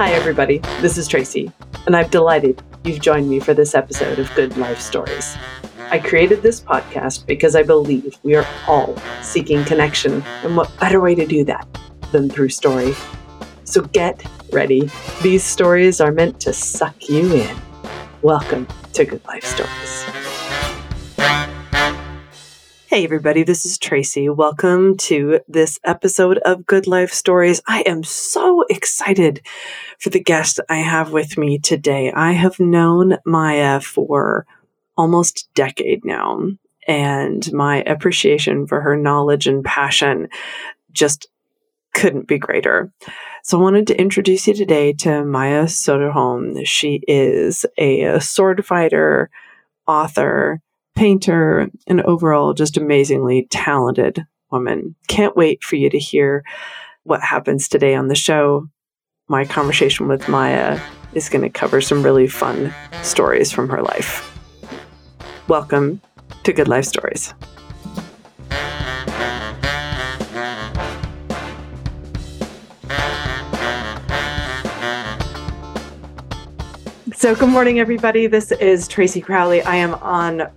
Hi, everybody. This is Tracy, and I'm delighted you've joined me for this episode of Good Life Stories. I created this podcast because I believe we are all seeking connection, and what better way to do that than through story? So get ready. These stories are meant to suck you in. Welcome to Good Life Stories. Hey, everybody, this is Tracy. Welcome to this episode of Good Life Stories. I am so excited for the guest I have with me today. I have known Maija for almost a decade now, and my appreciation for her knowledge and passion just couldn't be greater. So I wanted to introduce you today to Maija Soderholm. She is a sword fighter, author, painter, and overall just amazingly talented woman. Can't wait for you to hear what happens today on the show. My conversation with Maija is going to cover some really fun stories from her life. Welcome to Good Life Stories. So, good morning, everybody. This is Tracy Crowley. I am on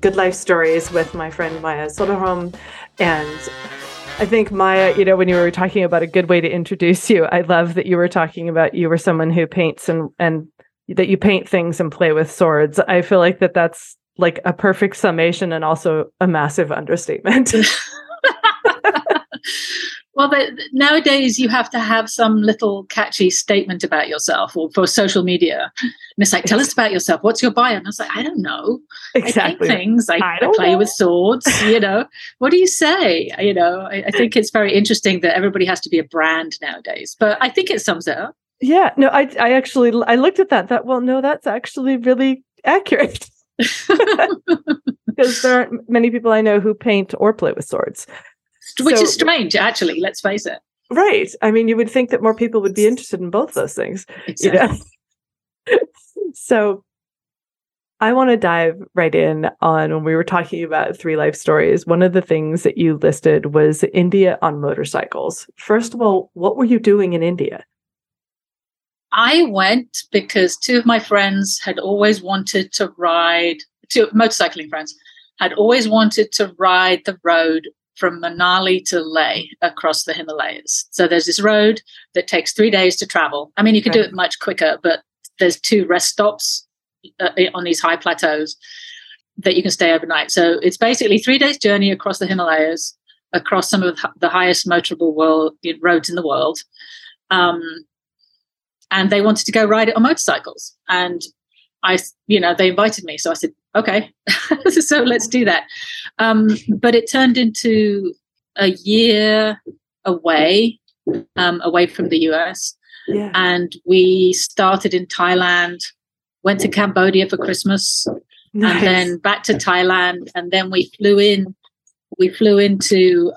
Good Life Stories with my friend Maija Soderholm. And I think Maija, you know, when you were talking about a good way to introduce you, I love that you were talking about you were someone who paints and and that you paint things and play with swords. I feel like that that's like a perfect summation and also a massive understatement. Well, but nowadays you have to have some little catchy statement about yourself or for social media. And it's like, tell us about yourself. What's your bio? And I was like, I don't know. Exactly. I things. I, I I, play know. with swords. You know, what do you say? You know, I, I think it's very interesting that everybody has to be a brand nowadays. But I think it sums it up. Yeah, no, I I actually I looked at that. That well, no, that's actually really accurate because there aren't many people I know who paint or play with swords. Which So- is strange, actually. Let's face it. Right. I mean, you would think that more people would be interested in both those things. You know? so I want to dive right in on when we were talking about three life stories. One of the things that you listed was India on motorcycles. First of all, what were you doing in India? I went because two of my friends had always wanted to ride, two motorcycling friends had always wanted to ride the road from Manali to Leh across the Himalayas. So there's this road that takes three days to travel. I mean, you can do it much quicker, but there's two rest stops uh, on these high plateaus that you can stay overnight. So it's basically three days journey across the Himalayas, across some of the highest motorable world roads in the world. Um, and they wanted to go ride it on motorcycles. And I, you know, they invited me, so I said, okay, so let's do that. Um, but it turned into a year away, um, away from the US, Yeah. and we started in Thailand, went to Cambodia for Christmas, and then back to Thailand, and then we flew in. We flew into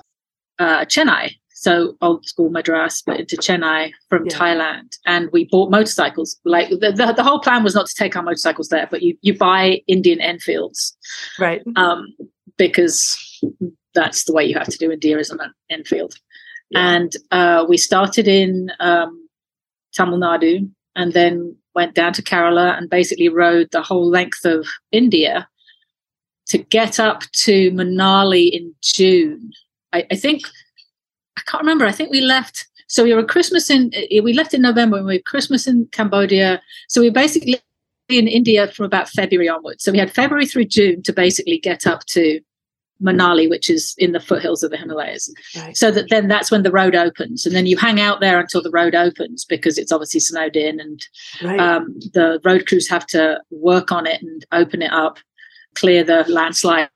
uh, Chennai, so old school Madras, but into Chennai from Yeah. Thailand, and we bought motorcycles. Like the, the the whole plan was not to take our motorcycles there, but you you buy Indian Enfields right. um, because that's the way you have to do India as an Enfield. Yeah. And uh, we started in um, Tamil Nadu and then went down to Kerala and basically rode the whole length of India to get up to Manali in June. I, I think I can't remember. I think we left. So we were Christmas in. eh, We left in November and we were Christmas in Cambodia. So we were basically in India from about February onwards. So we had February through June to basically get up to Manali, which is in the foothills of the Himalayas Right. so that then that's when the road opens and then you hang out there until the road opens because it's obviously snowed in and Right. um, the road crews have to work on it and open it up clear the landslides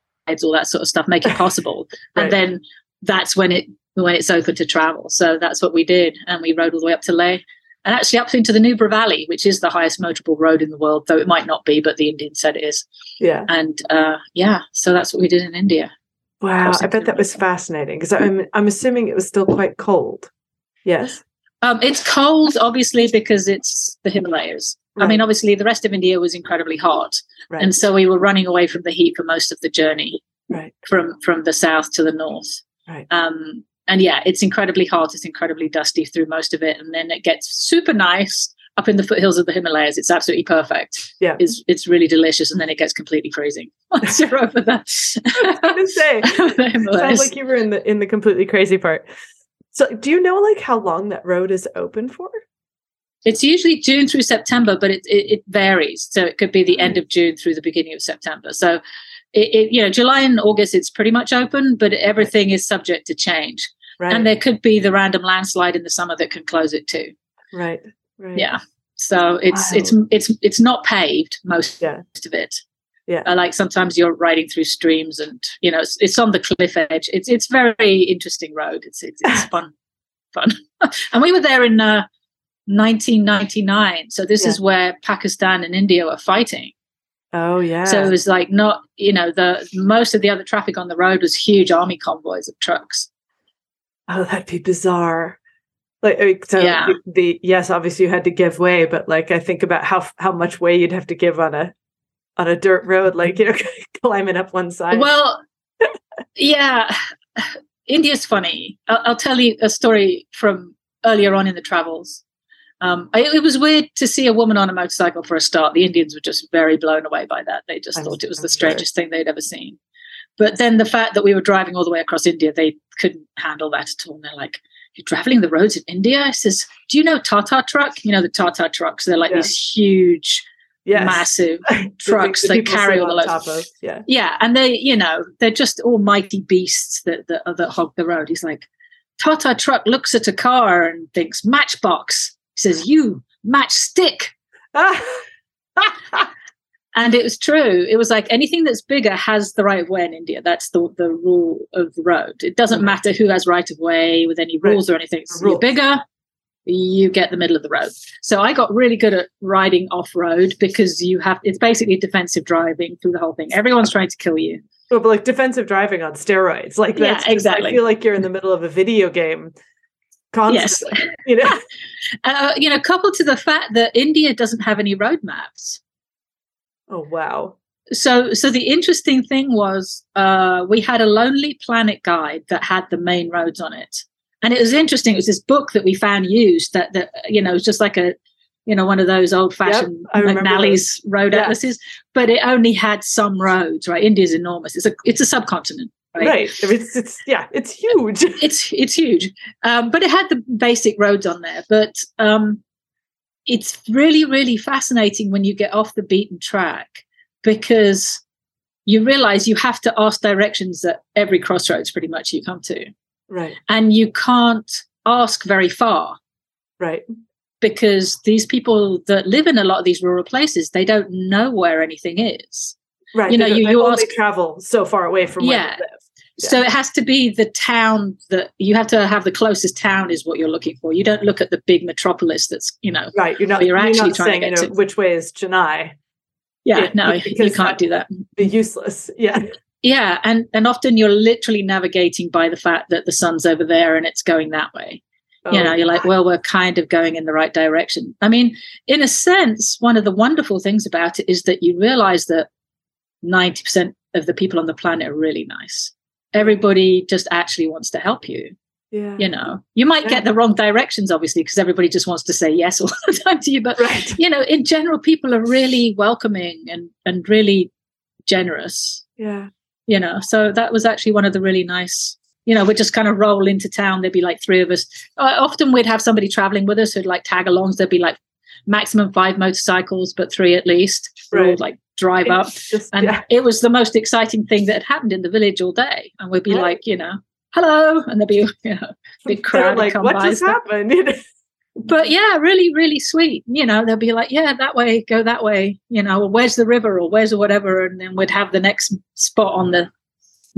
all that sort of stuff make it possible Right. and then that's when it when it's open to travel so that's what we did and we rode all the way up to leh and actually up into the nubra valley which is the highest motorable road in the world though it might not be but the indian said it is yeah. and uh, yeah so that's what we did in india Wow. I bet that was fascinating because I'm I'm assuming it was still quite cold. Yes. Um, it's cold, obviously, because it's the Himalayas. I mean, obviously, the rest of India was incredibly hot, Right. and so we were running away from the heat for most of the journey right. from from the south to the north. Right. Um, and yeah, it's incredibly hot. It's incredibly dusty through most of it, and then it gets super nice up in the foothills of the Himalayas, it's absolutely perfect. Yeah. It's it's really delicious and then it gets completely freezing once you're over the, I was gonna say over the sounds like you were in the in the completely crazy part. So do you know like how long that road is open for? It's usually June through September, but it, it, it varies. So it could be the end mm. of June through the beginning of September. So it, it you know July and August it's pretty much open, but everything is subject to change. Right. And there could be the random landslide in the summer that can close it too. right. Right. Yeah. So it's Wow. it's it's it's not paved most Yeah. of it. Yeah. Uh, like sometimes you're riding through streams and you know it's, it's on the cliff edge. It's it's very interesting road. It's it's, it's fun, fun. and we were there in uh, 1999. So this Yeah. is where Pakistan and India were fighting. Oh yeah. So it was like not you know the most of the other traffic on the road was huge army convoys of trucks. Oh, that'd be bizarre. Like, so Yeah. the, the yes, obviously you had to give way, but like I think about how how much way you'd have to give on a on a dirt road, like you know, climbing up one side. Well, yeah, India's funny. I'll, I'll tell you a story from earlier on in the travels. Um, I, it was weird to see a woman on a motorcycle for a start. The Indians were just very blown away by that. They just I'm- thought it was the sure. strangest thing they'd ever seen. But then the fact that we were driving all the way across India, they couldn't handle that at all. And they're like, "You're traveling the roads in India?" I says, "Do you know Tata truck? You know the Tata trucks? They're like Yeah. these huge, yes. massive The things trucks that carry all the loads. Yeah. Yeah, and they, you know, they're just all mighty beasts that that, uh, that hog the road. He's like, Tata truck looks at a car and thinks matchbox. He says, "You matchstick," and it was true. It was like anything that's bigger has the right of way in India. That's the the rule of the road. It doesn't Okay. matter who has right of way with any Right. rules or anything. So you're bigger. You get the middle of the road. So I got really good at riding off road because you have it's basically defensive driving through the whole thing. Everyone's trying to kill you. Well, but like defensive driving on steroids. Like Yeah, that's just- exactly. I feel like you're in the middle of a video game. Yes. You know. uh, you know, coupled to the fact that India doesn't have any road maps. Oh wow. So, so the interesting thing was, uh, we had a Lonely Planet guide that had the main roads on it, and it was interesting. It was this book that we found used that that you know, it was just like a, you know, one of those old-fashioned I remember McNally's road Yeah. atlases, but it only had some roads. Right, India's enormous. It's a it's a subcontinent. Right. Right. It's, it's yeah, it's huge. it's it's huge um, but it had the basic roads on there but um, it's really really fascinating when you get off the beaten track because you realize you have to ask directions at every crossroads pretty much you come to Right. and you can't ask very far Right. because these people that live in a lot of these rural places they don't know where anything is Right. You know, you- you only ask- travel so far away from where Yeah. So it has to be the town that you have to have the closest town is what you're looking for. You don't look at the big metropolis that's, you know, Right. You're not. You're You're, actually not trying to saying you get know to- which way is Chennai. yeah, Yeah, no, you can't do that. Be useless. Yeah. Yeah, and and often you're literally navigating by the fact that the sun's over there and it's going that way. you Oh, know, you're like, well, we're kind of going in the right direction. I mean, in a sense, one of the wonderful things about it is that you realize that 90% of the people on the planet are really nice. Everybody just actually wants to help you. yeah. you know you might Yeah. get the wrong directions obviously because everybody just wants to say yes all the time to you but Right. you know in general people are really welcoming and and really generous Yeah. you know so that was actually one of the really nice you know we'd just kind of roll into town there'd be like three of us uh, often we'd have somebody traveling with us who'd like tag alongs there'd be like maximum five motorcycles but three at least We'd all Right. like drive up Just, and yeah. it was the most exciting thing that had happened in the village all day and we'd be Right. like you know hello and there'd be you know big crowd like, what just happened? But yeah really really sweet you know they'll be like yeah that way go that way you know or where's the river or where's or whatever and then we'd have the next spot on the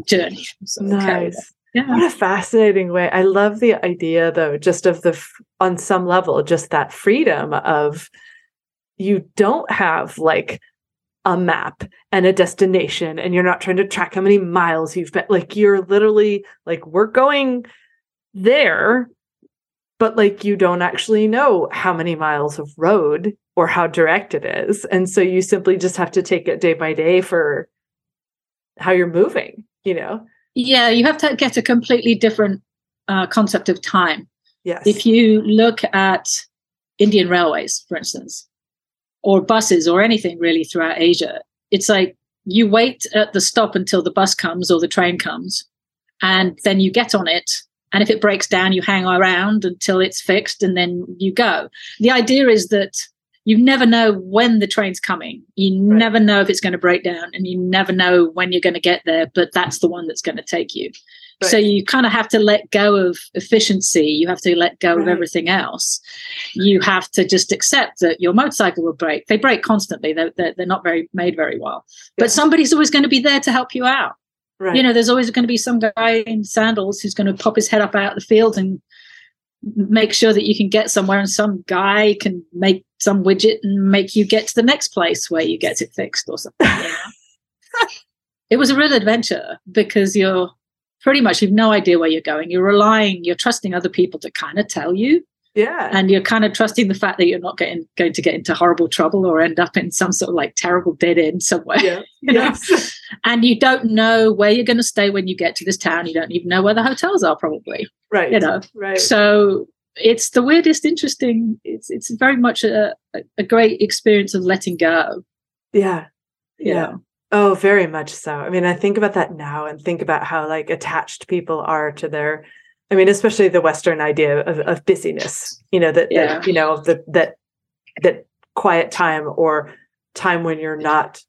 journey So, okay. Nice. yeah What a fascinating way. I love the idea, though, just of the, on some level, just that freedom of you don't have like a map and a destination, and you're not trying to track how many miles you've been. Like, you're literally like, we're going there, but like, you don't actually know how many miles of road or how direct it is. And so you simply just have to take it day by day for how you're moving, you know? yeah you have to get a completely different uh, concept of time Yes. if you look at Indian Railways, for instance, or buses or anything really throughout Asia. It's like you wait at the stop until the bus comes or the train comes, and then you get on it. And if it breaks down, you hang around until it's fixed and then you go. The idea is that you never know when the train's coming. You right. never know if it's going to break down and you never know when you're going to get there, but that's the one that's going to take you. Right. So you kind of have to let go of efficiency. You have to let go right. of everything else. You have to just accept that your motorcycle will break. They break constantly. They're, they're, they're not very made very well. But somebody's always going to be there to help you out. Right. You know, there's always going to be some guy in sandals who's going to pop his head up out of the field and make sure that you can get somewhere and some guy can make some widget and make you get to the next place where you get it fixed or something. You know? it was a real adventure because you're pretty much you've no idea where you're going. You're relying, you're trusting other people to kind of tell you. Yeah. And you're kind of trusting the fact that you're not getting going to get into horrible trouble or end up in some sort of like terrible dead end somewhere. Yeah. You know? Yes. and you don't know where you're going to stay when you get to this town. You don't even know where the hotels are, probably. Right. You know. Right. So it's the weirdest, interesting. It's it's very much a, a great experience of letting go. Yeah. Yeah. Oh, very much so. I mean, I think about that now and think about how like attached people are to their I mean, especially the Western idea of, of busyness, you know, that, yeah. that you know, that that that quiet time or time when you're not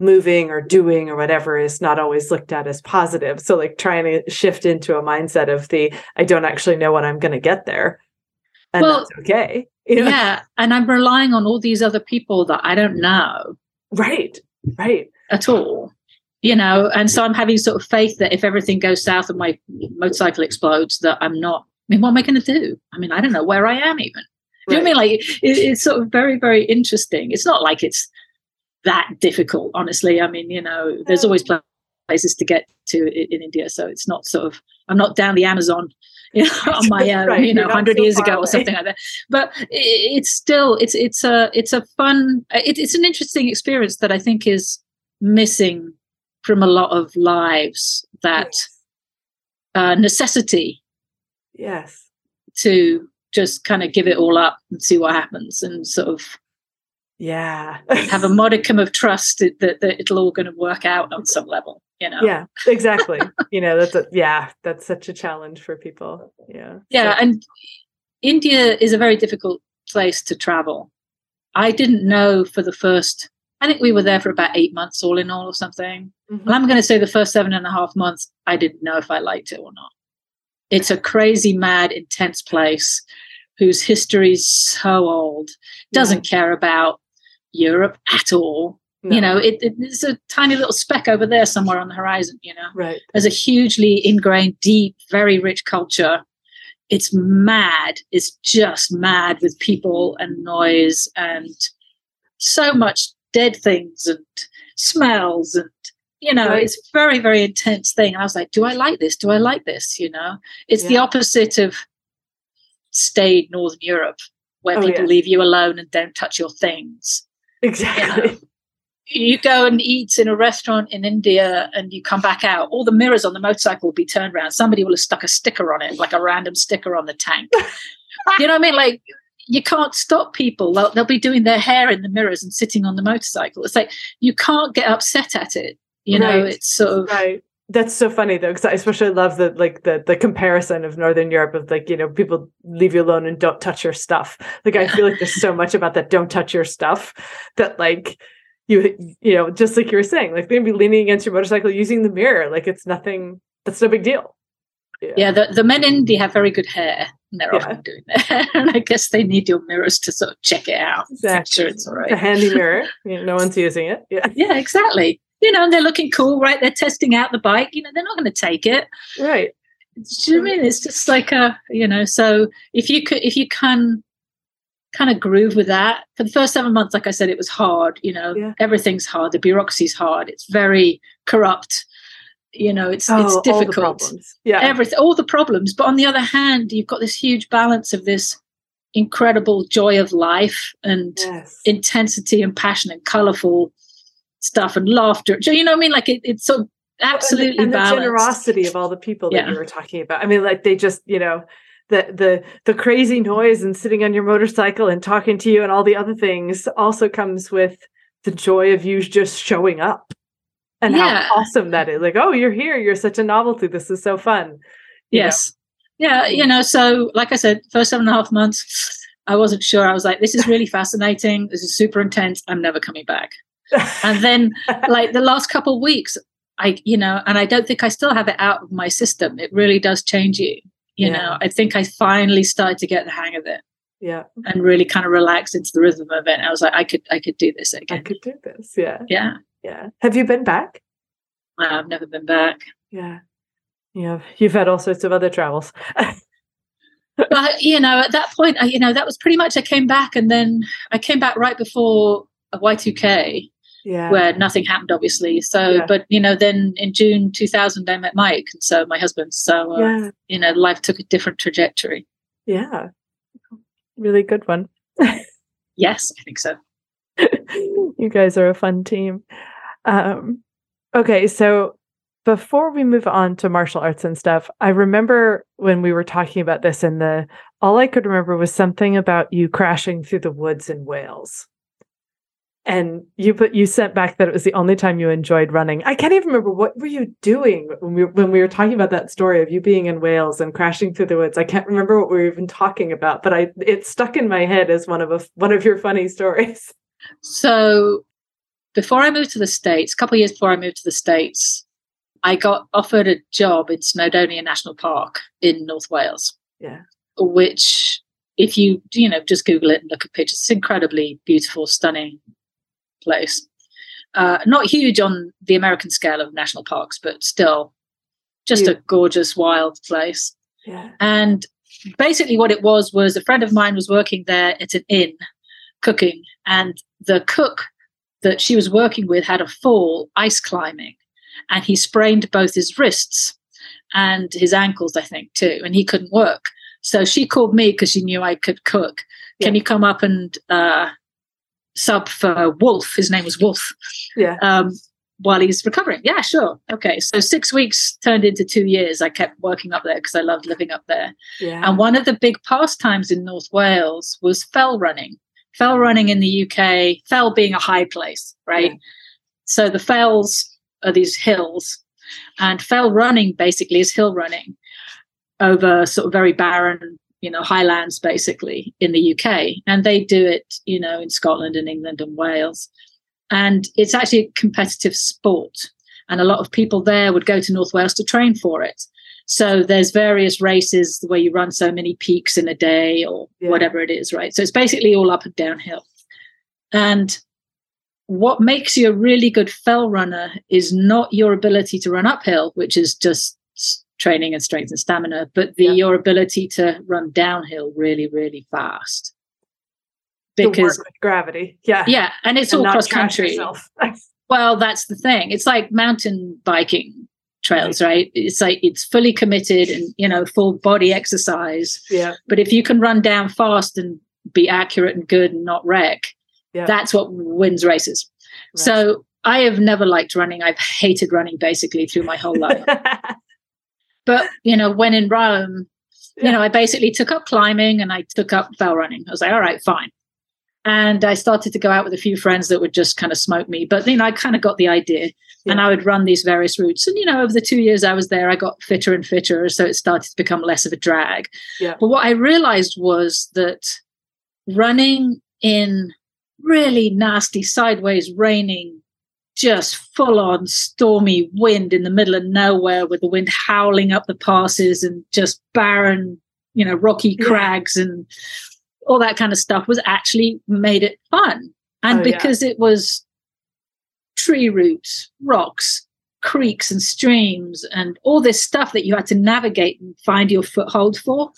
moving or doing or whatever is not always looked at as positive. So like trying to shift into a mindset of the I don't actually know when I'm going to get there. And well, that's okay. You know? Yeah. And I'm relying on all these other people that I don't know. Right. Right. At all you know and so i'm having sort of faith that if everything goes south and my motorcycle explodes that i'm not i mean what am i going to do i mean i don't know where i am even right. you know i mean like it, it's sort of very very interesting it's not like it's that difficult honestly i mean you know there's always places to get to in india so it's not sort of i'm not down the amazon you know, on my own, right. you know, hundred so years ago away. or something like that. But it's still, it's it's a it's a fun, it, it's an interesting experience that I think is missing from a lot of lives that yes. uh, necessity yes. to just kind of give it all up and see what happens and sort of yeah. have a modicum of trust that, that, it'll all going to work out on some level you know? Yeah exactly. You know that's a, yeah that's such a challenge for people. Yeah. Yeah so. and india is a very difficult place to travel. I didn't know for the first I think we were there for about eight months all in all or something. Mm-hmm. And I'm going to say the first seven and a half months, I didn't know if I liked it or not. It's a crazy, mad, intense place whose history is so old, doesn't yeah. care about Europe at all. No. You know, it, it, it's a tiny little speck over there somewhere on the horizon, you know. Right. There's a hugely ingrained, deep, very rich culture. It's mad. It's just mad with people and noise and so much dead things and smells and you know right. it's very very intense thing. And i was like do i like this? Do i like this? You know? It's yeah. the opposite of staid northern europe where oh, people yeah. leave you alone and don't touch your things. Exactly you, know? you, go and eat in a restaurant in india and you come back out all the mirrors on the motorcycle will be turned around. Somebody will have stuck a sticker on it like a random sticker on the tank. You know what i mean? Like you can't stop people. They'll, they'll, be doing their hair in the mirrors and sitting on the motorcycle. It's like you can't get upset at it. You know, it's sort of right. That's so funny though, because I especially love the like the the comparison of Northern Europe of like you know people leave you alone and don't touch your stuff. Like I feel like there's so much about that don't touch your stuff that like you you know just like you were saying like they're gonna be leaning against your motorcycle using the mirror like it's nothing that's no big deal. Yeah, yeah the, the men in India have very good hair and they're yeah. often doing that. and I guess they need your mirrors to sort of check it out. Exactly. Sure it's all right. a handy mirror. You know, no one's using it. Yeah. Yeah, exactly. You know, and they're looking cool, right? They're testing out the bike. You know, they're not going to take it. Right. Do you know I mean? It's just like a, you know, so if you could, if you can kind of groove with that for the first seven months, like I said, it was hard. You know, yeah. everything's hard. The bureaucracy's hard. It's very corrupt you know it's oh, it's difficult. yeah. Everything all the problems. But on the other hand you've got this huge balance of this incredible joy of life and yes. intensity and passion and colorful stuff and laughter. You know what i mean? Like it, it's so absolutely and, the, and the generosity of all the people that yeah. you were talking about. I mean like they just you know the the the crazy noise and sitting on your motorcycle and talking to you and all the other things also comes with the joy of you just showing up and Yeah. how awesome that is. Like, oh, you're here. You're such a novelty. This is so fun. You know? Yes. Yeah, you know, so like I said, first seven and a half months, I wasn't sure. I was like, this is really fascinating. This is super intense. I'm never coming back. And then like the last couple of weeks, I, you know, and I don't think I still have it out of my system. It really does change you. You Yeah. know, I think I finally started to get the hang of it yeah, and really kind of relax into the rhythm of it. And I was like, I could, I could do this again. I could do this. Yeah, Yeah. Yeah. Have you been back? I've never been back. Yeah, yeah. You've had all sorts of other travels. but you know, at that point, I, you know, that was pretty much. I came back, and then I came back right before Y two K, yeah, where nothing happened, obviously. So, Yeah. but you know, then in June two thousand, I met Mike, and so my husband. So, uh, yeah, you know, life took a different trajectory. yeah. Really good one. Yes, I think so. You guys are a fun team. Um, okay, so before we move on to martial arts and stuff, I remember when we were talking about this, and the all I could remember was something about you crashing through the woods in Wales. And you put you sent back that it was the only time you enjoyed running. I can't even remember what were you doing when we when we were talking about that story of you being in Wales and crashing through the woods. I can't remember what we were even talking about, but I it stuck in my head as one of a, one of your funny stories. So, before I moved to the states, a couple of years before I moved to the states, I got offered a job in Snowdonia National Park in North Wales. Yeah. which if you you know just google it and look at pictures it's incredibly beautiful stunning place uh, not huge on the american scale of national parks but still just Yeah. a gorgeous wild place Yeah. and basically what it was was a friend of mine was working there at an inn cooking and the cook that she was working with had a fall ice climbing and he sprained both his wrists and his ankles i think too and he couldn't work so she called me because she knew i could cook can you come up and uh, sub for wolf his name was wolf Yeah. um, while he's recovering. Yeah, sure. Okay. So six weeks turned into two years. I kept working up there because I loved living up there. Yeah. And one of the big pastimes in North Wales was fell running. Fell running in the UK, fell being a high place, right? Yeah. So the fells are these hills, and fell running basically is hill running over sort of very barren, you know, highlands basically in the UK. And they do it, you know, in Scotland and England and Wales. And it's actually a competitive sport. And a lot of people there would go to North Wales to train for it. So there's various races where you run so many peaks in a day or Yeah. whatever it is, right? So it's basically all up and downhill. And what makes you a really good fell runner is not your ability to run uphill, which is just training and strength and stamina, but the Yeah. your ability to run downhill really, really fast. Because with gravity. Yeah. yeah, and it's And all cross country. Well, that's the thing. It's like mountain biking trails, right? It's like it's fully committed and you know full body exercise. yeah. But if you can run down fast and be accurate and good and not wreck, Yeah. that's what wins races. Right. So I have never liked running. I've hated running basically through my whole life. but you know, when in Rome, Yeah. you know, I basically took up climbing and I took up fell running. I was like, all right, fine. And I started to go out with a few friends that would just kind of smoke me. But you know, I kind of got the idea. And I would run these various routes. And you know, over the two years I was there, I got fitter and fitter. So it started to become less of a drag. Yeah. But what I realized was that running in really nasty, sideways, raining, just full on stormy wind in the middle of nowhere with the wind howling up the passes and just barren, you know, rocky Yeah. crags and all that kind of stuff was actually made it fun. And Oh, yeah. because it was tree roots, rocks, creeks and streams and all this stuff that you had to navigate and find your foothold for,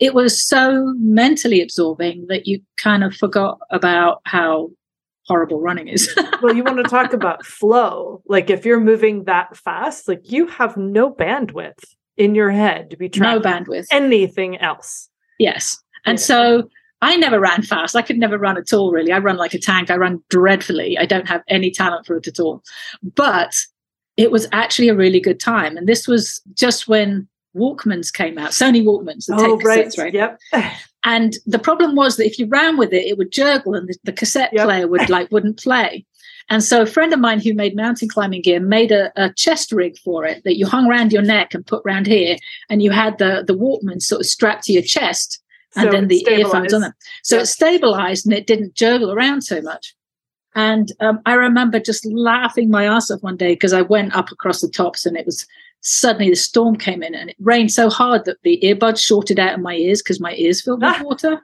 it was so mentally absorbing that you kind of forgot about how horrible running is. well, you want to talk about flow. Like if you're moving that fast, like you have no bandwidth in your head to be trying no bandwidth. anything else. Yes. And Yeah. so I never ran fast. I could never run at all, really. I run like a tank. I run dreadfully. I don't have any talent for it at all. But it was actually a really good time. And this was just when Walkmans came out, Sony Walkmans, the oh, cassettes, right? Yep. And the problem was that if you ran with it, it would jurgle and the, the cassette Yep. player would like wouldn't play. And so a friend of mine who made mountain climbing gear made a, a chest rig for it that you hung around your neck and put round here, and you had the the Walkman sort of strapped to your chest, and So then the earphones on them. So Yep. it stabilized and it didn't jurgle around so much. And um, I remember just laughing my ass off one day because I went up across the tops and it was suddenly the storm came in and it rained so hard that the earbuds shorted out in my ears because my ears filled with water.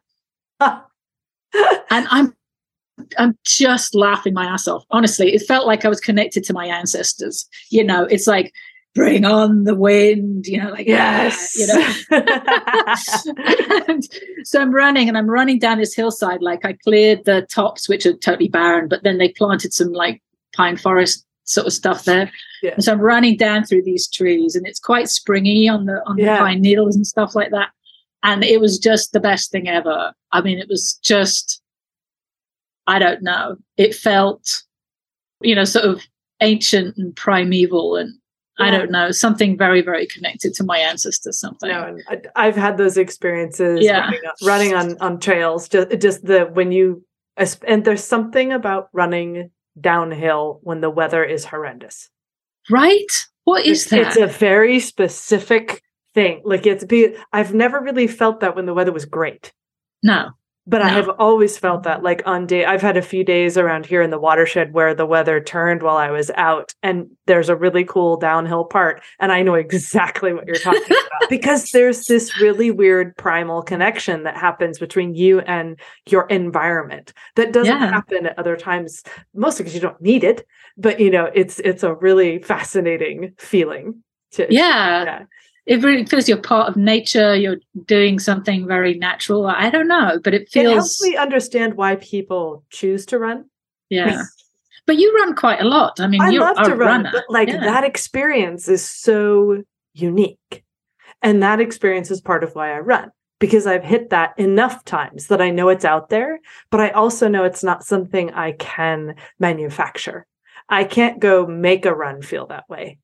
And I'm I'm just laughing my ass off. Honestly, it felt like I was connected to my ancestors. You know, it's like bring on the wind, you know, like yes. yeah, you know. so I'm running and I'm running down this hillside. Like I cleared the tops, which are totally barren, but then they planted some like pine forest sort of stuff there. Yeah. And so I'm running down through these trees and it's quite springy on the on Yeah. the pine needles and stuff like that. And it was just the best thing ever. I mean, it was just I don't know. It felt, you know, sort of ancient and primeval and I don't know, something very, very connected to my ancestors, something. No, I've had those experiences Yeah. running, on, running on on trails. Just just the when you and there's something about running downhill when the weather is horrendous. Right? What is that? It's a very specific thing. Like it's be. I've never really felt that when the weather was great. no. But I have always felt that, like on day, I've had a few days around here in the watershed where the weather turned while I was out, and there's a really cool downhill part, and I know exactly what you're talking about because there's this really weird primal connection that happens between you and your environment that doesn't Yeah. happen at other times, mostly because you don't need it. But you know, it's it's a really fascinating feeling. To, Yeah. yeah. It really feels you're part of nature. You're doing something very natural. I don't know, but it feels It helps me understand why people choose to run. yeah. But you run quite a lot. I mean, I you're love a to run, runner. but like Yeah. that experience is so unique. And that experience is part of why I run because I've hit that enough times that I know it's out there, but I also know it's not something I can manufacture. I can't go make a run feel that way.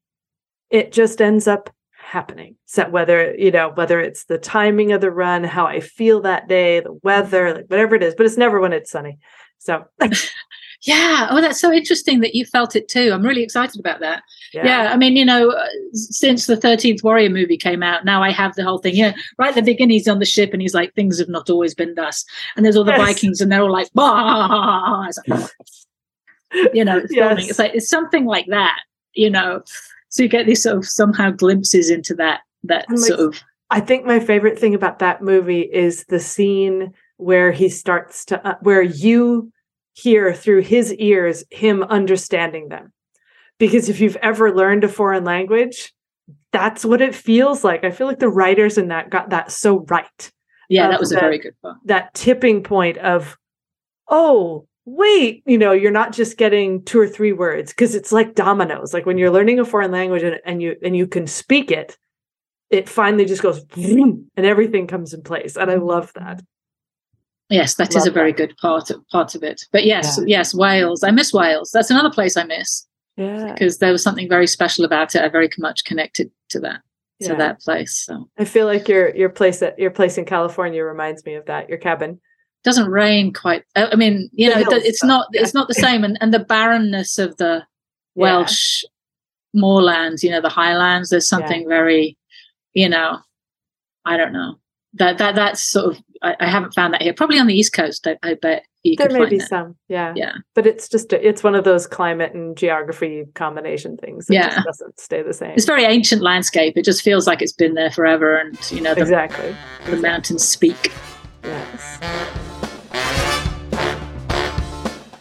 It just ends up happening. So whether, you know, whether it's the timing of the run, how I feel that day, the weather, like whatever it is, but it's never when it's sunny. So Yeah. Oh, that's so interesting that you felt it too. I'm really excited about that. Yeah. I mean, you know, uh, since the 13th Warrior movie came out, now I have the whole thing. Yeah. Right at the beginning, he's on the ship and he's like, things have not always been thus. And there's all the Yes. Vikings and they're all like, bah! It's like, you know, it's. Yes. it's like, it's something like that, you know. So you get these sort of somehow glimpses into that, that sort of, I think my favorite thing about that movie is the scene where he starts to, uh, where you hear through his ears him understanding them. Because if you've ever learned a foreign language, that's what it feels like. I feel like the writers in that got that so right. yeah, that was a that- very good one. That tipping point of, oh, wait, you know, you're not just getting two or three words because it's like dominoes. Like when you're learning a foreign language and, and you and you can speak it, it finally just goes and everything comes in place. And I love that. Yes, that is Love a very that. good part of, part of it. But yes, yes, Wales. I miss Wales. That's another place I miss. Yeah. because there was something very special about it. I very much connected to that to that place. So I feel like your your place at your place in California reminds me of that. Your cabin. It doesn't rain quite. I I mean, you The know, hills, it's not Yeah. it's not the same, and and the barrenness of the Yeah. Welsh moorlands, you know, the highlands. There's something very, you know, I don't know that that that's sort of. I, I haven't found that here. Probably on the east coast. I, I bet you There may be some, yeah, Yeah. But it's just it's one of those climate and geography combination things. That Yeah. just doesn't stay the same. It's very ancient landscape. It just feels like it's been there forever, and you know, the, exactly. the mountains speak. Yes.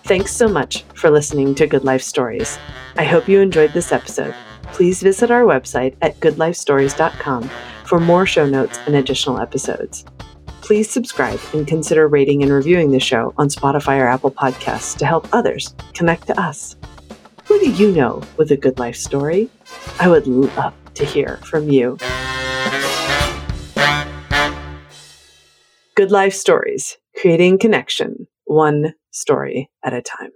Thanks so much for listening to Good Life Stories. I hope you enjoyed this episode. Please visit our website at goodlifestories.com for more show notes and additional episodes. Please subscribe and consider rating and reviewing the show on Spotify or Apple Podcasts to help others connect to us. Who do you know with a good life story? I would love to hear from you. Good Life Stories, creating connection, one story at a time.